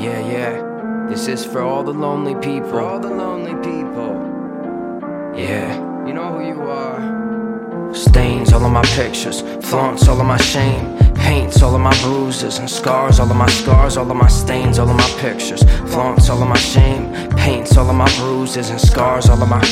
Yeah, yeah. This is for all the lonely people. For all the lonely people. Yeah. You know who you are. Stains all of my pictures, flaunts all of my shame, paints all of my bruises and scars, all of my scars, all of my stains, all of my pictures, flaunts all of my shame, paints all of my bruises and scars, all of my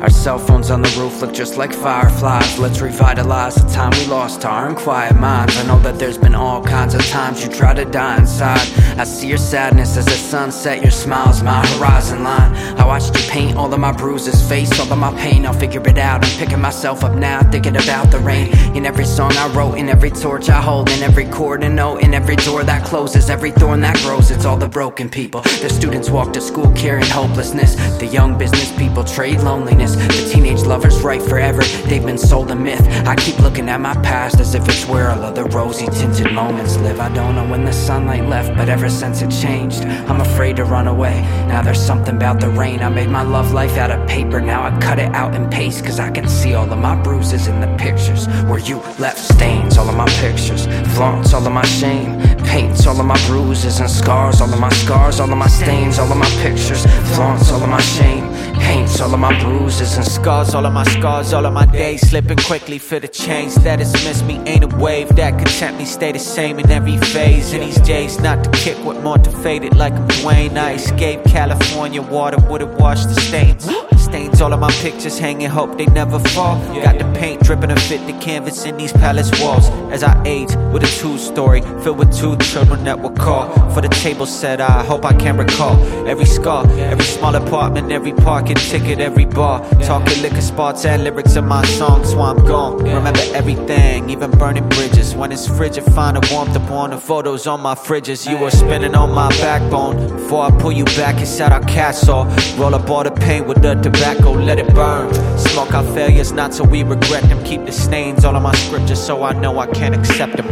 our cell phones on the roof look just like fireflies. Let's revitalize the time we lost to our unquiet minds. I know that there's been all kinds of times you try to die inside. I see your sadness as the sunset, your smile's my horizon line. I watched you paint all of my bruises, face all of my pain. I'll figure it out. I'm picking myself up now, thinking about the rain. In every song I wrote, in every torch I hold, in every chord and note, in every door that closes, every thorn that grows. It's all the broken people. The students walk to school carrying hopelessness. The young business people trade loneliness. The teenage lovers right forever, they've been sold a myth. I keep looking at my past as if it's where all of the rosy tinted moments live. I don't know when the sunlight left, but ever since it changed, I'm afraid to run away. Now there's something about the rain. I made my love life out of paper, now I cut it out and paste, cause I can see all of my bruises in the pictures. Where you left stains, all of my pictures, flaunts all of my shame, paints all of my bruises and scars, all of my scars, all of my stains, all of my pictures, flaunts all of my shame, paints all of my bruises and scars, all of my scars, all of my days slipping quickly. Feel the change that has missed me. Ain't a wave that can tempt me. Stay the same in every phase. In these days, not to kick with more to fade it like I'm Dwayne. I escaped California water, would've washed the stains. Stains all of my pictures hanging, hope they never fall. Got the paint dripping to fit the canvas in these palace walls. As I age with a two story filled with two children that will call for the table set. I hope I can recall every scar, every small apartment, every parking ticket, every bar. Talking liquor spots and lyrics in my songs, so I'm gone. Remember everything, even burning bridges. When it's frigid, find a warmth upon the photos on my fridges. You were spinning on my backbone before I pull you back inside our castle. Roll up all the paint with the tobacco, let it burn. Smoke our failures, not so we regret them. Keep the stains all of my scriptures, so I know I can't accept them.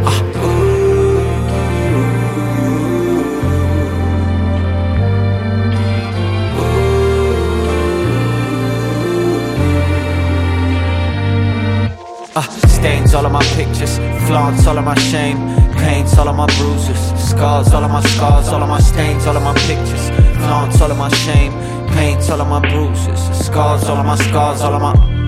Uh. Stains all of my pictures, flaunts all of my shame, paints all of my bruises, scars all of my scars, all of my stains, all of my pictures, flaunts all of my shame, paints all of my bruises, scars all of my